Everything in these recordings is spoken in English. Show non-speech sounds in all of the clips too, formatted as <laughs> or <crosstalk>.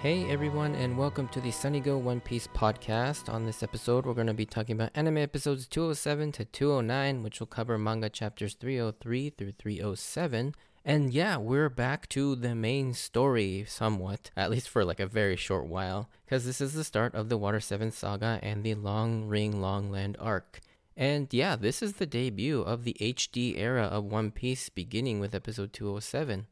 Hey everyone, and welcome to the Sunny Go One Piece podcast. On this episode, we're going to be talking about anime episodes 207 to 209, which will cover manga chapters 303 through 307. And yeah, we're back to the main story somewhat, at least for like a very short while, because this is the start of the Water 7 saga and the Long Ring Long Land arc. And yeah, this is the debut of the HD era of One Piece, beginning with episode 207.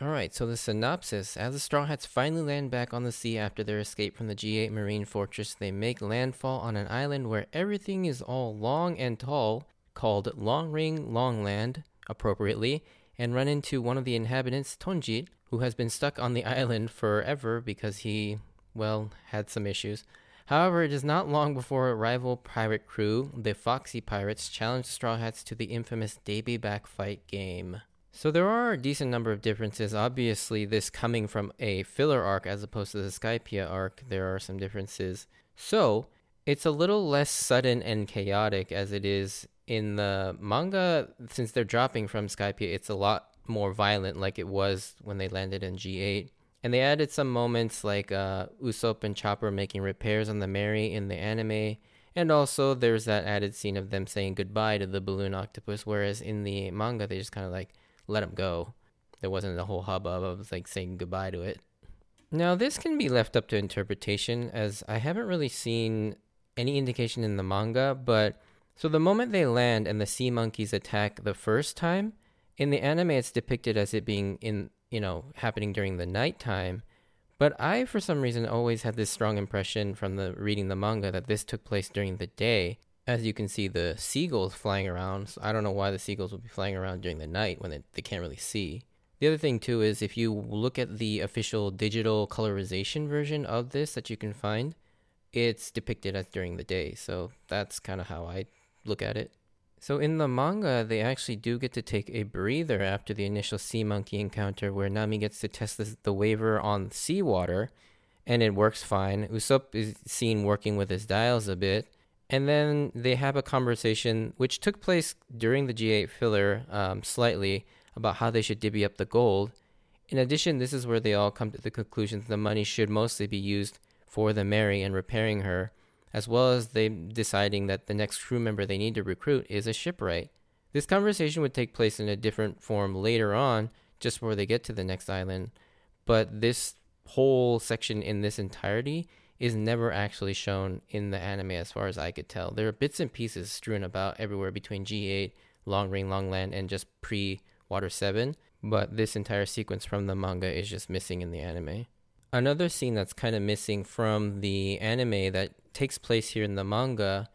Alright, so the synopsis. As the Straw Hats finally land back on the sea after their escape from the G8 Marine Fortress, they make landfall on an island where everything is all long and tall, called Long Ring Long Land, appropriately, and run into one of the inhabitants, Tonjit, who has been stuck on the <laughs> island forever because he, well, had some issues. However, it is not long before a rival pirate crew, the Foxy Pirates, challenge the Straw Hats to the infamous Davy Back fight game. So there are a decent number of differences. Obviously, this coming from a filler arc as opposed to the Skypiea arc, there are some differences. So it's a little less sudden and chaotic as it is in the manga. Since they're dropping from Skypiea, it's a lot more violent, like it was when they landed in G8. And they added some moments like uh, Usopp and Chopper making repairs on the Merry in the anime. And also, there's that added scene of them saying goodbye to the balloon octopus, whereas in the manga, they just kind of like let him go. There wasn't a whole hubbub of like saying goodbye to it. Now, this can be left up to interpretation, as I haven't really seen any indication in the manga, but so the moment they land and the sea monkeys attack the first time, in the anime it's depicted as it being in, you know, happening during the nighttime. But I, for some reason, always had this strong impression from the reading the manga that this took place during the day as you can see the seagulls flying around. So I don't know why the seagulls would be flying around during the night when they, they can't really see. The other thing too is if you look at the official digital colorization version of this that you can find, it's depicted as during the day. So that's kind of how I look at it. So in the manga, they actually do get to take a breather after the initial sea monkey encounter where Nami gets to test the, the Waver on seawater and it works fine. Usopp is seen working with his dials a bit and then they have a conversation which took place during the G8 filler um, slightly about how they should divvy up the gold. In addition, this is where they all come to the conclusion that the money should mostly be used for the Merry and repairing her, as well as they deciding that the next crew member they need to recruit is a shipwright. This conversation would take place in a different form later on, just before they get to the next island, but this whole section in this entirety is never actually shown in the anime as far as I could tell. There are bits and pieces strewn about everywhere between G8, Long Ring, Long Land, and just pre Water 7, but this entire sequence from the manga is just missing in the anime. Another scene that's kind of missing from the anime that takes place here in the manga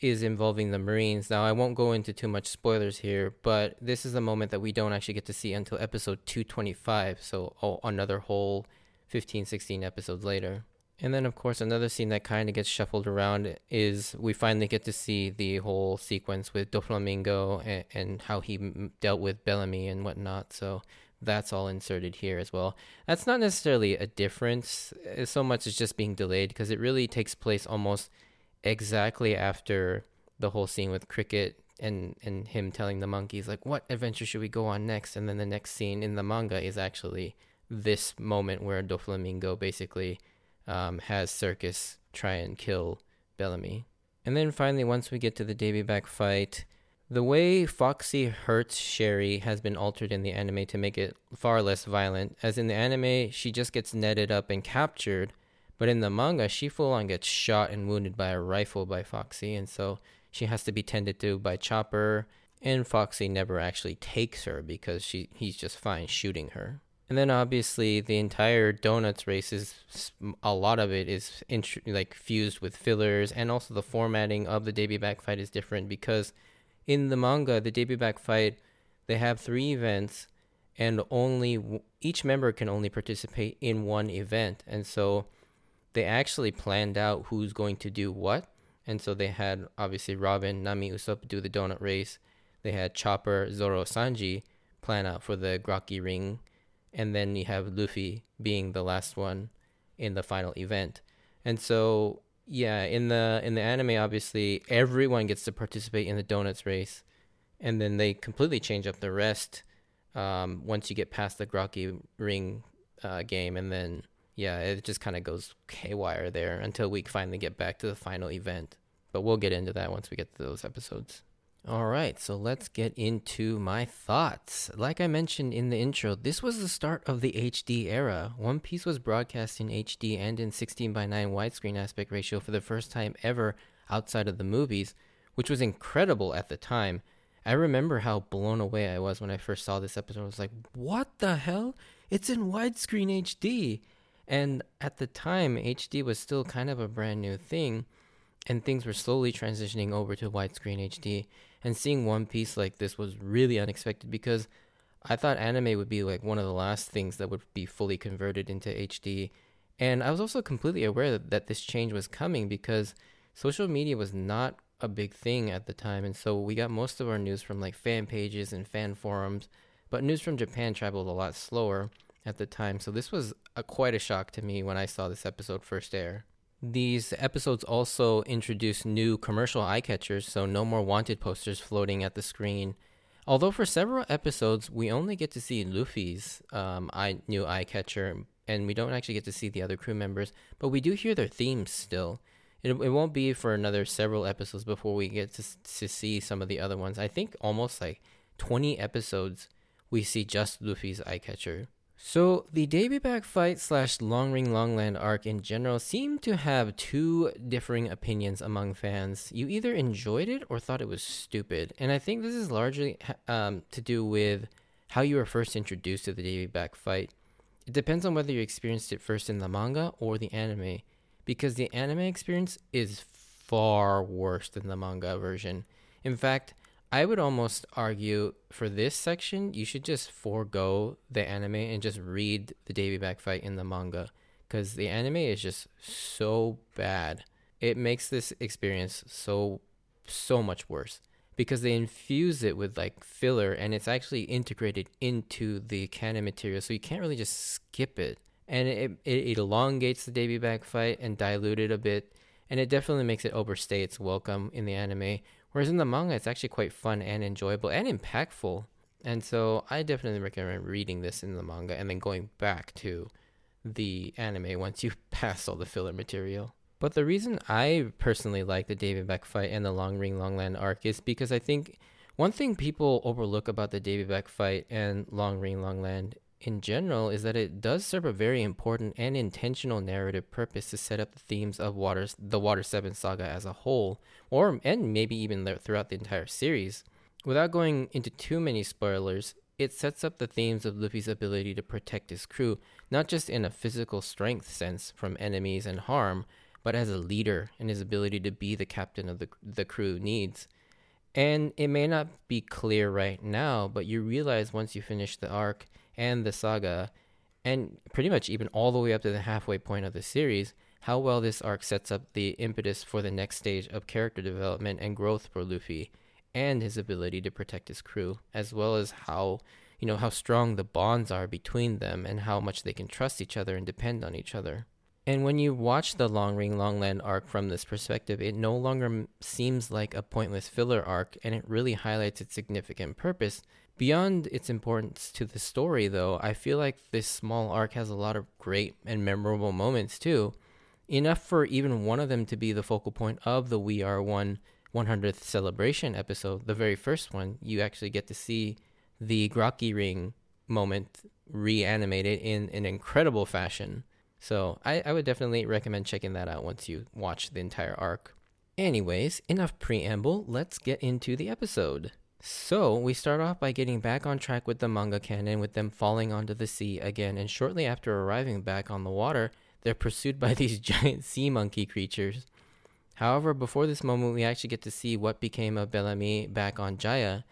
is involving the Marines. Now, I won't go into too much spoilers here, but this is a moment that we don't actually get to see until episode 225, so oh, another whole 15, 16 episodes later. And then, of course, another scene that kind of gets shuffled around is we finally get to see the whole sequence with Doflamingo and, and how he m- dealt with Bellamy and whatnot. So that's all inserted here as well. That's not necessarily a difference uh, so much as just being delayed because it really takes place almost exactly after the whole scene with Cricket and and him telling the monkeys like what adventure should we go on next and then the next scene in the manga is actually this moment where Doflamingo basically um, has Sarquiss try and kill Bellamy. And then finally, once we get to the Davy back fight, the way Foxy hurts Sherry has been altered in the anime to make it far less violent. As in the anime, she just gets netted up and captured, but in the manga, she full on gets shot and wounded by a rifle by Foxy, and so she has to be tended to by Chopper. And Foxy never actually takes her because she he's just fine shooting her. And then obviously the entire donuts race is a lot of it is int- like fused with fillers, and also the formatting of the Davy back fight is different because in the manga the Davy back fight they have three events, and only each member can only participate in one event, and so they actually planned out who's going to do what, and so they had obviously Robin, Nami, Usopp do the donut race. They had Chopper, Zoro, Sanji plan out for the Groggy Ring and then you have Luffy being the last one in the final event. And so yeah, in the in the anime obviously everyone gets to participate in the donuts race and then they completely change up the rest um, once you get past the Groggy ring uh, game and then yeah, it just kind of goes haywire there until we finally get back to the final event. But we'll get into that once we get to those episodes. All right, so let's get into my thoughts. Like I mentioned in the intro, this was the start of the HD era. One Piece was broadcast in HD and in 16 by 9 widescreen aspect ratio for the first time ever outside of the movies, which was incredible at the time. I remember how blown away I was when I first saw this episode. I was like, what the hell? It's in widescreen HD. And at the time, HD was still kind of a brand new thing, and things were slowly transitioning over to widescreen HD. And seeing One Piece like this was really unexpected because I thought anime would be like one of the last things that would be fully converted into HD. And I was also completely aware that, that this change was coming because social media was not a big thing at the time. And so we got most of our news from like fan pages and fan forums, but news from Japan traveled a lot slower at the time. So this was a, quite a shock to me when I saw this episode first air. These episodes also introduce new commercial eye catchers, so no more wanted posters floating at the screen. Although for several episodes, we only get to see Luffy's um, eye, new eye catcher, and we don't actually get to see the other crew members, but we do hear their themes still. It, it won't be for another several episodes before we get to, to see some of the other ones. I think almost like 20 episodes we see just Luffy's eye catcher. So the Davy Back fight slash Long Ring Longland arc in general seemed to have two differing opinions among fans. You either enjoyed it or thought it was stupid, and I think this is largely um, to do with how you were first introduced to the Davy Back fight. It depends on whether you experienced it first in the manga or the anime, because the anime experience is far worse than the manga version. In fact, I would almost argue for this section, you should just forego the anime and just read the Davy Back fight in the manga because the anime is just so bad. It makes this experience so so much worse because they infuse it with like filler and it's actually integrated into the canon material, so you can't really just skip it. And it, it, elongates the Davy Back fight and dilute it a bit, and it definitely makes it overstay its welcome in the anime Whereas in the manga, it's actually quite fun and enjoyable and impactful. And so I definitely recommend reading this in the manga and then going back to the anime once you <laughs> pass all the filler material. But the reason I personally like the Davy Back fight and the Long Ring Longland arc is because I think one thing people overlook about the Davy Back fight and Long Ring Longland in general is that it does serve a very important and intentional narrative purpose to set up the themes of Waters, the Water 7 saga as a whole, or and maybe even throughout the entire series. Without going into too many spoilers, it sets up the themes of Luffy's ability to protect his crew, not just in a physical strength sense from enemies and harm, but as a leader and his ability to be the captain of the, the crew needs. And it may not be clear right now, but you realize once you finish the arc and the saga, and pretty much even all the way up to the halfway point of the series, how well this arc sets up the impetus for the next stage of character development and growth for Luffy and his ability to protect his crew, as well as how you know how strong the bonds are between them and how much they can trust each other and depend on each other. And when you watch the Long Ring Longland arc from this perspective, it no longer seems like a pointless filler arc and it really highlights its significant purpose Beyond its importance to the story, though, I feel like this small arc has a lot of great and memorable moments too. Enough for even one of them to be the focal point of the We Are One 100th celebration episode, the very first one. You actually get to see the Groggy ring moment reanimated in an incredible fashion. So I, I would definitely recommend checking that out once you watch the entire arc. Anyways, enough preamble, let's get into the episode. So, we start off by getting back on track with the manga canon, with them falling onto the sea again, and shortly after arriving back on the water, they're pursued by <laughs> these giant sea monkey creatures. However, before this moment, we actually get to see what became of Bellamy back on Jaya,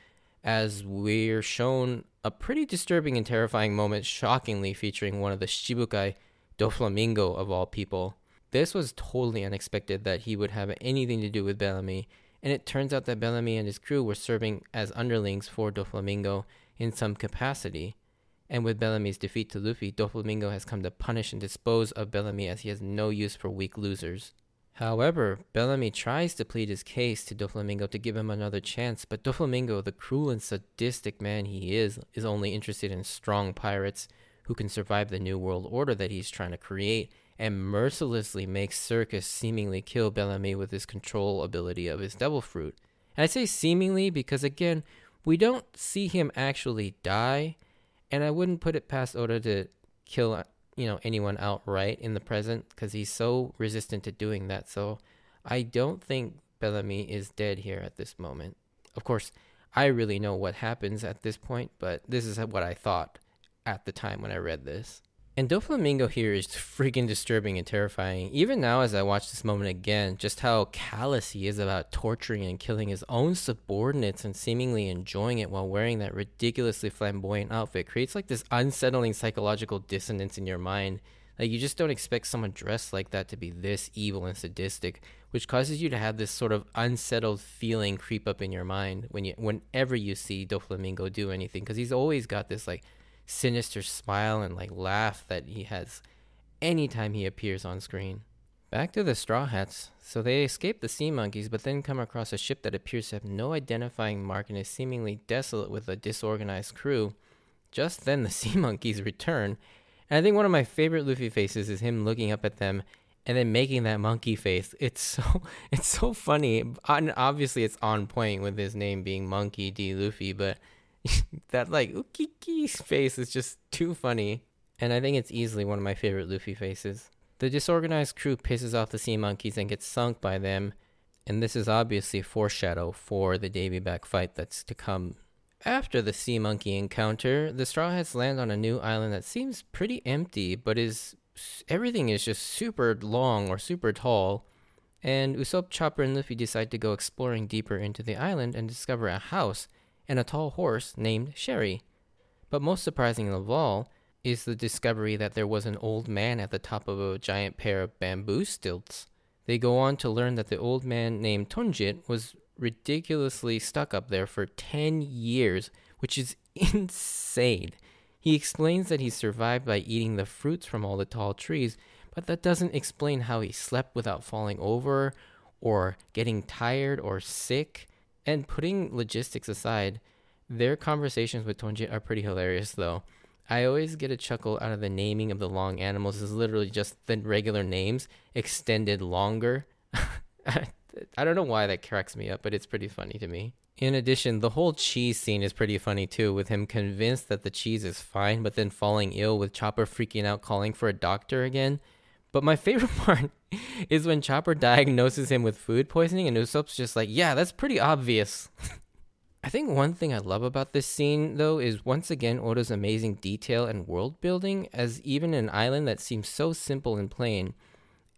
as we're shown a pretty disturbing and terrifying moment, shockingly featuring one of the Shichibukai Doflamingo of all people. This was totally unexpected that he would have anything to do with Bellamy, and it turns out that Bellamy and his crew were serving as underlings for Doflamingo in some capacity. And with Bellamy's defeat to Luffy, Doflamingo has come to punish and dispose of Bellamy as he has no use for weak losers. However, Bellamy tries to plead his case to Doflamingo to give him another chance, but Doflamingo, the cruel and sadistic man he is, is only interested in strong pirates who can survive the new world order that he's trying to create and mercilessly makes Sarquiss seemingly kill Bellamy with his control ability of his devil fruit. And I say seemingly because, again, we don't see him actually die, and I wouldn't put it past Oda to kill you know anyone outright in the present because he's so resistant to doing that. So I don't think Bellamy is dead here at this moment. Of course, I really know what happens at this point, but this is what I thought at the time when I read this. And Doflamingo here is <laughs> freaking disturbing and terrifying. Even now, as I watch this moment again, just how callous he is about torturing and killing his own subordinates and seemingly enjoying it while wearing that ridiculously flamboyant outfit creates like this unsettling psychological dissonance in your mind. Like, you just don't expect someone dressed like that to be this evil and sadistic, which causes you to have this sort of unsettled feeling creep up in your mind when you, whenever you see Doflamingo do anything, because he's always got this like sinister smile and like laugh that he has anytime he appears on screen. Back to the Straw Hats. So they escape the sea monkeys, but then come across a ship that appears to have no identifying mark and is seemingly desolate with a disorganized crew. Just then, the <laughs> sea monkeys return, and I think one of my favorite Luffy faces is him looking up at them and then making that monkey face. It's so <laughs> it's so funny. And obviously, it's on point with his name being Monkey D. Luffy, but <laughs> that like ukiki face is just too funny. And I think it's easily one of my favorite Luffy faces. The disorganized crew pisses off the sea monkeys and gets sunk by them, and this is obviously a foreshadow for the Davy back fight that's to come. After the sea monkey encounter, the Straw Hats land on a new island that seems pretty empty, but is everything is just super long or super tall. And Usopp, Chopper, and Luffy decide to go exploring deeper into the island and discover a house and a tall horse named Sherry. But most surprising of all is the discovery that there was an old man at the top of a giant pair of bamboo stilts. They go on to learn that the old man named Tonjit was ridiculously stuck up there for 10 years, which is <laughs> insane. He explains that he survived by eating the fruits from all the tall trees, but that doesn't explain how he slept without falling over or getting tired or sick. And putting logistics aside, their conversations with Tonji are pretty hilarious though. I always get a chuckle out of the naming of the long animals is literally just the regular names extended longer. <laughs> I don't know why that cracks me up, but it's pretty funny to me. In addition, the whole cheese scene is pretty funny too, with him convinced that the cheese is fine, but then falling ill with Chopper freaking out calling for a doctor again. But my favorite <laughs> part is when Chopper diagnoses him with food poisoning and Usopp's just like, yeah, that's pretty obvious. <laughs> I think one thing I love about this scene, though, is once again Oda's amazing detail and world building, as even an island that seems so simple and plain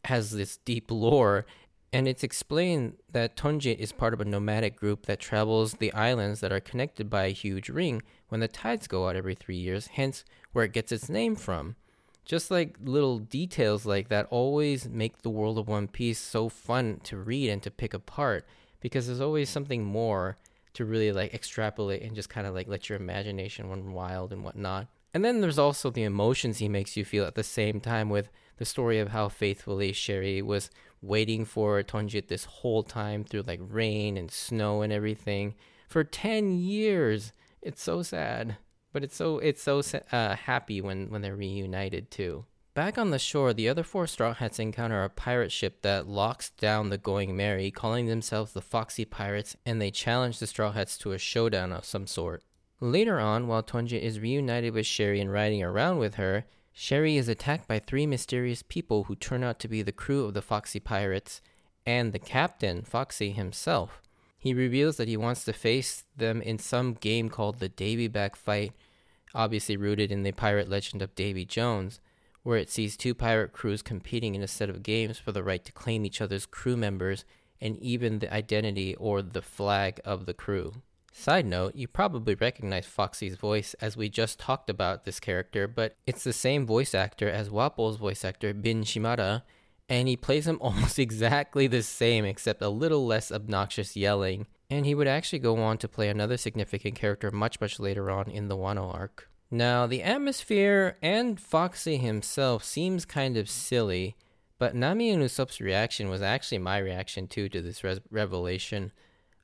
has this deep lore. And it's explained that Tonjit is part of a nomadic group that travels the islands that are connected by a huge ring when the tides go out every three years, hence where it gets its name from just like little details like that always make the world of One Piece so fun to read and to pick apart because there's always something more to really like extrapolate and just kind of like let your imagination run wild and whatnot. And then there's also the emotions he makes you feel at the same time with the story of how faithfully Sherry was waiting for Tonjit this whole time through like rain and snow and everything for 10 years. It's so sad but it's so it's so uh, happy when when they're reunited too. Back on the shore, the other four Straw Hats encounter a pirate ship that locks down the Going Merry, calling themselves the Foxy Pirates, and they challenge the Straw Hats to a showdown of some sort. Later on, while Tonja is reunited with Sherry and riding around with her, Sherry is attacked by three mysterious people who turn out to be the crew of the Foxy Pirates and the captain, Foxy himself. He reveals that he wants to face them in some game called the Davy Back Fight, obviously rooted in the pirate legend of Davy Jones, where it sees two pirate crews competing in a set of games for the right to claim each other's crew members and even the identity or the flag of the crew. Side note, you probably recognize Foxy's voice as we just talked about this character, but it's the same voice actor as Wapol's voice actor, Bin Shimada, and he plays him <laughs> almost exactly the same except a little less obnoxious yelling and he would actually go on to play another significant character much, much later on in the Wano arc. Now, the atmosphere and Foxy himself seems kind of silly, but Nami and Usopp's reaction was actually my reaction too to this res- revelation.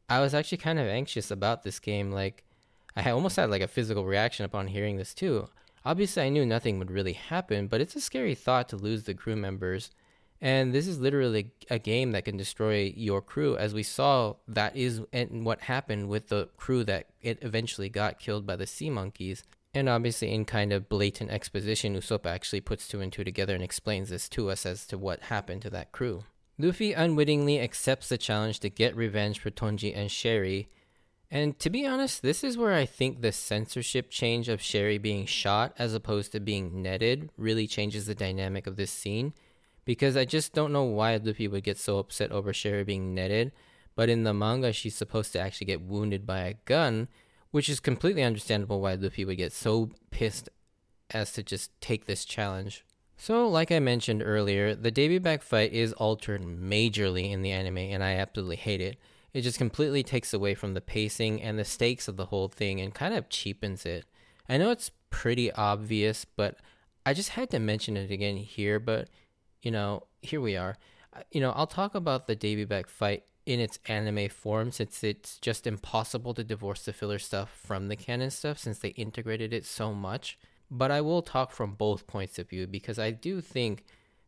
I was actually kind of anxious about this game. Like, I almost had like a physical reaction upon hearing this too. Obviously, I knew nothing would really happen, but it's a scary thought to lose the crew members. And this is literally a game that can destroy your crew, as we saw that is and what happened with the crew that it eventually got killed by the sea monkeys. And obviously, in kind of blatant exposition, Usopp actually puts two and two together and explains this to us as to what happened to that crew. Luffy unwittingly accepts the challenge to get revenge for Tonji and Sherry. And to be honest, this is where I think the censorship change of Sherry being shot as opposed to being netted really changes the dynamic of this scene. Because I just don't know why Luffy would get so upset over Sherry being netted. But in the manga, she's supposed to actually get wounded by a gun, which is completely understandable why Luffy would get so pissed as to just take this challenge. So, like I mentioned earlier, the Davy Back fight is altered majorly in the anime, and I absolutely hate it. It just completely takes away from the pacing and the stakes of the whole thing and kind of cheapens it. I know it's pretty obvious, but I just had to mention it again here. But, you know, here we are. Uh, you know, I'll talk about the Davy back fight in its anime form since it's just impossible to divorce the filler stuff from the canon stuff since they integrated it so much. But I will talk from both points of view because I do think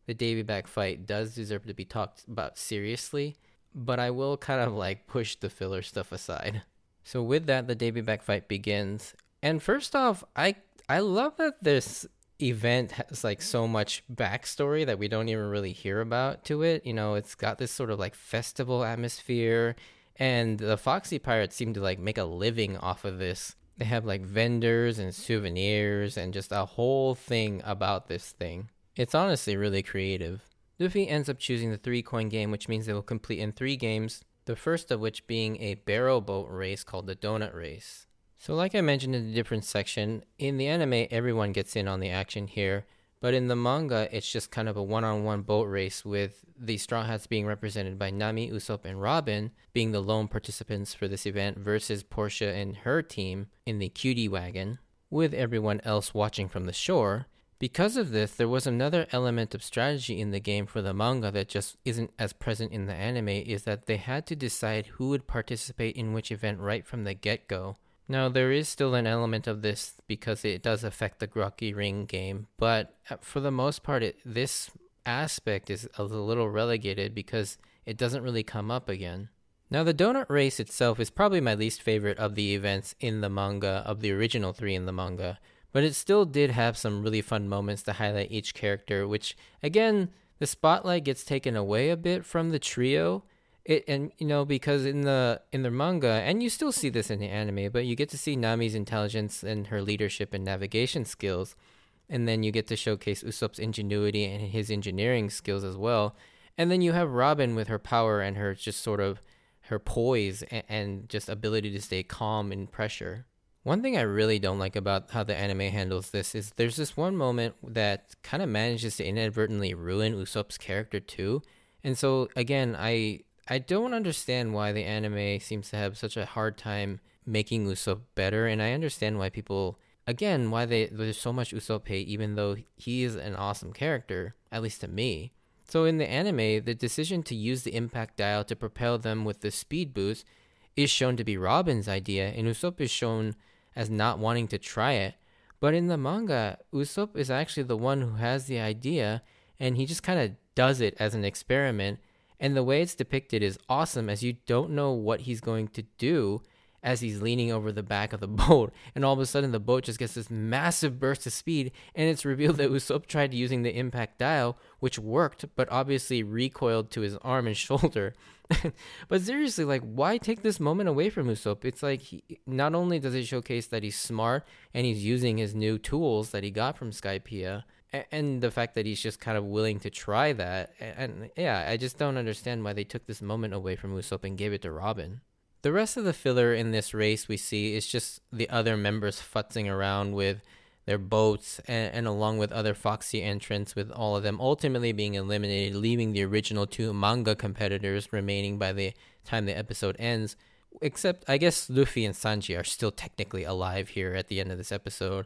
the Davy back fight does deserve to be talked about seriously, but I will kind of like push the filler stuff aside. So with that, the Davy back fight begins. And first off, I I love that this event has like so much backstory that we don't even really hear about to it. You know, it's got this sort of like festival atmosphere, and the Foxy Pirates seem to like make a living off of this. They have like vendors and souvenirs and just a whole thing about this thing. It's honestly really creative. Luffy ends up choosing the three coin game, which means they will complete in three games, the first of which being a barrel boat race called the Donut Race. So, like I mentioned in the different section, in the anime, everyone gets in on the action here, but in the manga, it's just kind of a one on one boat race with the Straw Hats being represented by Nami, Usopp, and Robin being the lone participants for this event versus Porche and her team in the cutie wagon, with everyone else watching from the shore. Because of this, there was another element of strategy in the game for the manga that just isn't as present in the anime is that they had to decide who would participate in which event right from the get go. Now, there is still an element of this because it does affect the Groggy Ring game, but uh, for the most part, it, this aspect is a little relegated because it doesn't really come up again. Now, the donut race itself is probably my least favorite of the events in the manga, of the original three in the manga, but it still did have some really fun moments to highlight each character, which, again, the spotlight gets taken away a bit from the trio it and you know because in the in the manga and you still see this in the anime but you get to see nami's intelligence and her leadership and navigation skills. And then you get to showcase usopp's ingenuity and his engineering skills as well. And then you have robin with her power and her just sort of her poise and, and just ability to stay calm in pressure. One thing I really don't like about how the anime handles this is there's this one moment that kind of manages to inadvertently ruin Usopp's character too. And so again, I I don't understand why the anime seems to have such a hard time making Usopp better, and I understand why people again why they there's so much Usopp hate, even though he is an awesome character, at least to me. So in the anime, the decision to use the impact dial to propel them with the speed boost is shown to be Robin's idea, and Usopp is shown as not wanting to try it. But in the manga, Usopp is actually the one who has the idea, and he just kind of does it as an experiment and the way it's depicted is awesome as you don't know what he's going to do as he's leaning over the back of the <laughs> boat. And all of a sudden, the boat just gets this massive burst of speed. And it's revealed that Usopp tried using the impact dial, which worked, but obviously recoiled to his arm and <laughs> shoulder. <laughs> but seriously, like, why take this moment away from Usopp? It's like, he, not only does it showcase that he's smart and he's using his new tools that he got from Skypiea, and the fact that he's just kind of willing to try that and yeah i just don't understand why they took this moment away from usopp and gave it to robin. The rest of the filler in this race we see is just the other members futzing around with their boats and, and along with other foxy entrants with all of them ultimately being eliminated leaving the original two manga competitors remaining by the time the episode ends. Except i guess luffy and sanji are still technically alive here at the end of this episode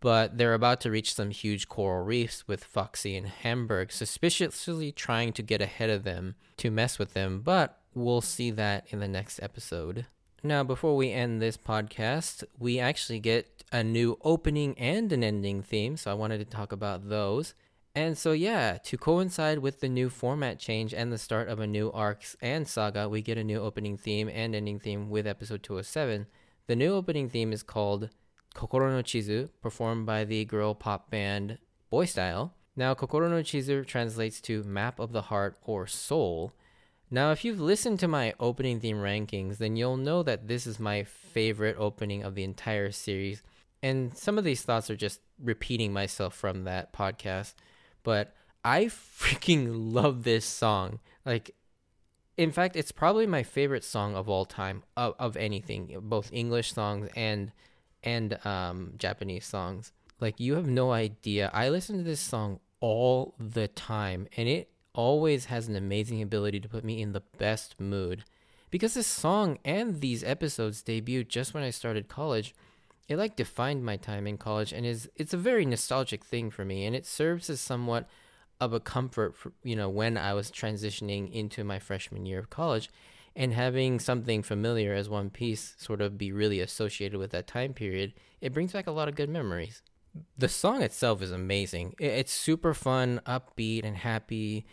but they're about to reach some huge coral reefs with Foxy and Hamburg suspiciously trying to get ahead of them to mess with them, but we'll see that in the next episode. Now, before we end this podcast, we actually get a new opening and an ending theme, so I wanted to talk about those. And so, yeah, to coincide with the new format change and the start of a new arcs and saga, we get a new opening theme and ending theme with episode 207. The new opening theme is called Kokoro no Chizu, performed by the girl pop band Boy Style. Now, Kokoro no Chizu translates to Map of the Heart or Soul. Now, if you've listened to my opening theme rankings, then you'll know that this is my favorite opening of the entire series. And some of these thoughts are just repeating myself from that podcast but I <laughs> freaking love this song. Like, in fact, it's probably my favorite song of all time of, of anything, both English songs and and um, Japanese songs. Like, you have no idea. I listen to this song all the time, and it always has an amazing ability to put me in the best mood. Because this song and these episodes debuted just when I started college it like defined my time in college and is it's a very nostalgic thing for me and it serves as somewhat of a comfort for, you know when I was transitioning into my freshman year of college and having something familiar as One Piece sort of be really associated with that time period it brings back a lot of good memories. The song itself is amazing. It's super fun, upbeat and happy,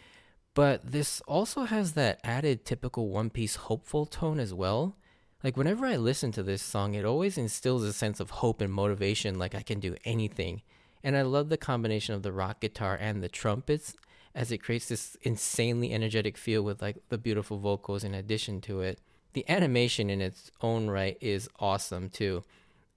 but this also has that added typical One Piece hopeful tone as well like whenever I listen to this song, it always instills a sense of hope and motivation, like I can do anything. And I love the combination of the rock guitar and the trumpets as it creates this insanely energetic feel with like the beautiful vocals in addition to it. The animation in its own right is awesome too,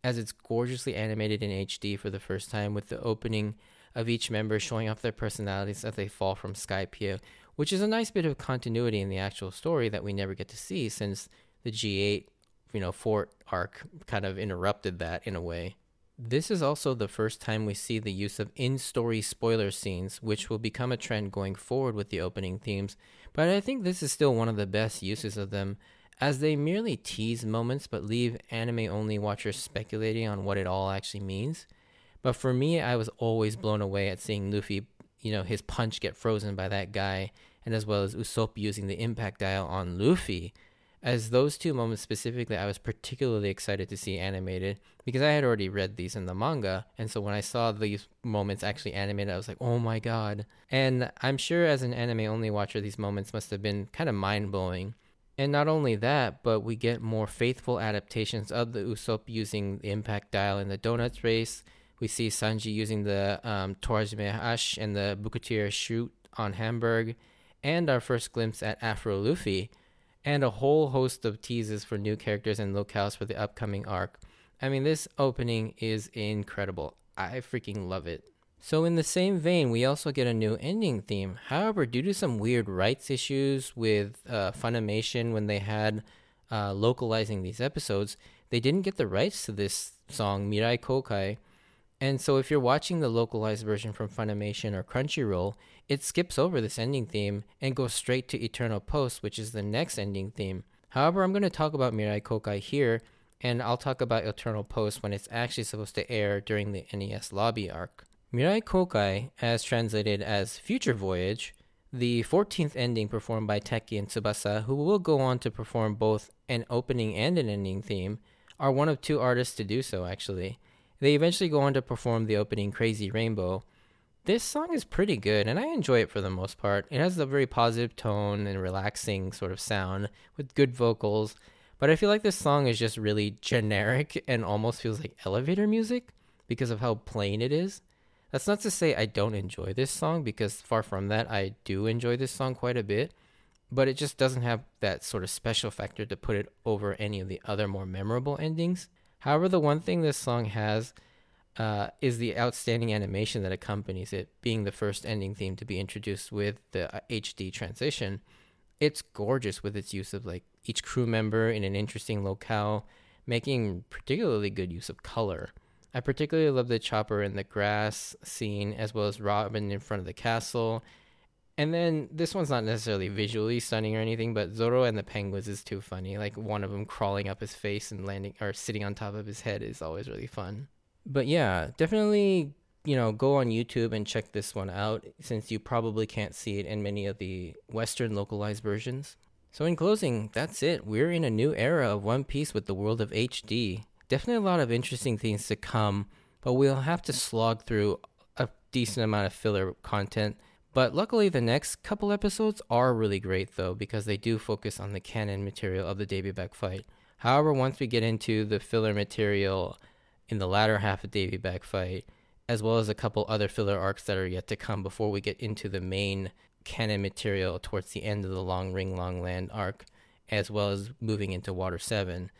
as it's gorgeously animated in HD for the first time with the opening of each member showing off their personalities as they fall from Sky Skypiea, which is a nice bit of continuity in the actual story that we never get to see since the G8, you know, fort arc kind of interrupted that in a way. This is also the first time we see the use of in story spoiler scenes, which will become a trend going forward with the opening themes, but I think this is still one of the best uses of them, as they merely tease moments but leave anime only watchers speculating on what it all actually means. But for me, I was always blown away at seeing Luffy, you know, his punch get frozen by that guy, and as well as Usopp using the impact dial on Luffy as those two moments specifically, I was particularly excited to see animated because I had already read these in the manga. And so when I saw these moments actually animated, I was like, oh my god. And I'm sure as an anime only watcher, these moments must have been kind of mind blowing. And not only that, but we get more faithful adaptations of the Usopp using the impact dial in the Donuts race. We see Sanji using the um, Torajime Ash and the Bukatier shoot on Hamburg. And our first glimpse at Afro Luffy and a whole host of teases for new characters and locales for the upcoming arc. I mean, this opening is incredible. I freaking love it. So, in the same vein, we also get a new ending theme. However, due to some weird rights issues with uh, Funimation when they had uh, localizing these episodes, they didn't get the rights to this song, Mirai Kokai, and so if you're watching the localized version from Funimation or Crunchyroll, it skips over this ending theme and goes straight to Eternal Post, which is the next ending theme. However, I'm going to talk about Mirai Kokai here, and I'll talk about Eternal Post when it's actually supposed to air during the Enies Lobby arc. Mirai Kokai, as translated as Future Voyage, the 14th ending performed by Tackey and Tsubasa, who will go on to perform both an opening and an ending theme, are one of two artists to do so, actually. They eventually go on to perform the opening Crazy Rainbow. This song is pretty good, and I enjoy it for the most part. It has a very positive tone and relaxing sort of sound with good vocals, but I feel like this song is just really generic and almost feels like elevator music because of how plain it is. That's not to say I don't enjoy this song, because far from that, I do enjoy this song quite a bit, but it just doesn't have that sort of special factor to put it over any of the other more memorable endings. However, the one thing this song has uh, is the outstanding animation that accompanies it, being the first ending theme to be introduced with the HD uh, transition. It's gorgeous with its use of like each crew member in an interesting locale, making particularly good use of color. I particularly love the chopper in the grass scene, as well as Robin in front of the castle, and then this one's not necessarily visually stunning or anything, but Zoro and the penguins is too funny. Like one of them crawling up his face and landing or sitting on top of his head is always really fun. But yeah, definitely, you know, go on YouTube and check this one out since you probably can't see it in many of the Western localized versions. So in closing, that's it. We're in a new era of One Piece with the world of HD. definitely a lot of interesting things to come, but we'll have to slog through a decent amount of filler content. But luckily, the next couple episodes are really great though, because they do focus on the canon material of the Davy Back fight. However, once we get into the filler material in the latter half of Davy Back fight, as well as a couple other filler arcs that are yet to come before we get into the main canon material towards the end of the Long Ring Long Land arc, as well as moving into Water 7,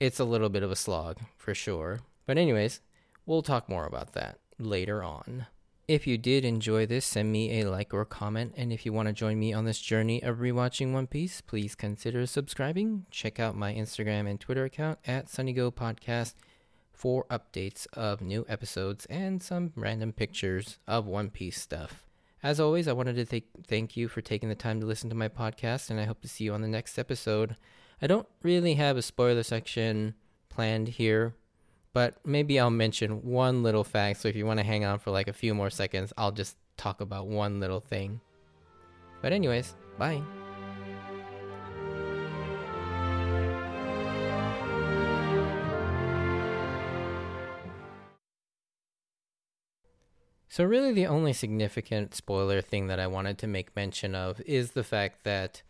it's a little bit of a slog for sure. But, anyways, we'll talk more about that later on. If you did enjoy this, send me a like or comment. And if you want to join me on this journey of rewatching One Piece, please consider subscribing. Check out my Instagram and Twitter account at SunnyGo Podcast for updates of new episodes and some random pictures of One Piece stuff. As always, I wanted to th- thank you for taking the time to listen to my podcast, and I hope to see you on the next episode. I don't really have a spoiler section planned here, but maybe I'll mention one little fact. So if you want to hang on for like a few more seconds, I'll just talk about one little thing. But, anyways, bye. So, really, the only significant spoiler thing that I wanted to make mention of is the fact that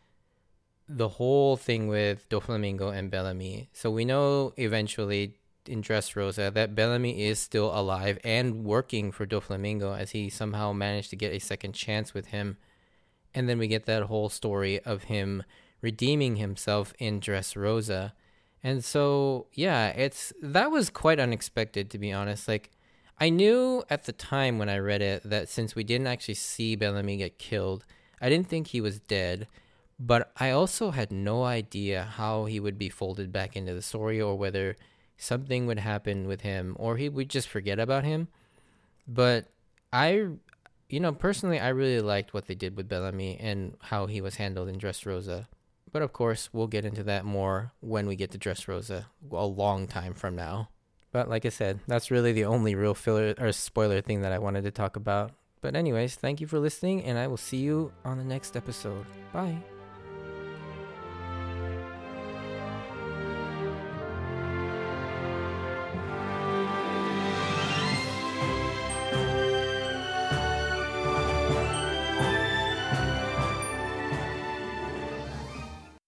the whole thing with Doflamingo and Bellamy. So, we know eventually in Dressrosa that Bellamy is still alive and working for Doflamingo as he somehow managed to get a second chance with him. And then we get that whole story of him redeeming himself in Dressrosa. And so, yeah, it's that was quite unexpected to be honest. Like I knew at the time when I read it that since we didn't actually see Bellamy get killed, I didn't think he was dead. But I also had no idea how he would be folded back into the story or whether something would happen with him or he would just forget about him. But I, you know, personally, I really liked what they did with Bellamy and how he was handled in Dressrosa. But of course, we'll get into that more when we get to Dressrosa a long time from now. But like I said, that's really the only real filler or spoiler thing that I wanted to talk about. But anyways, thank you for listening and I will see you on the next episode. Bye.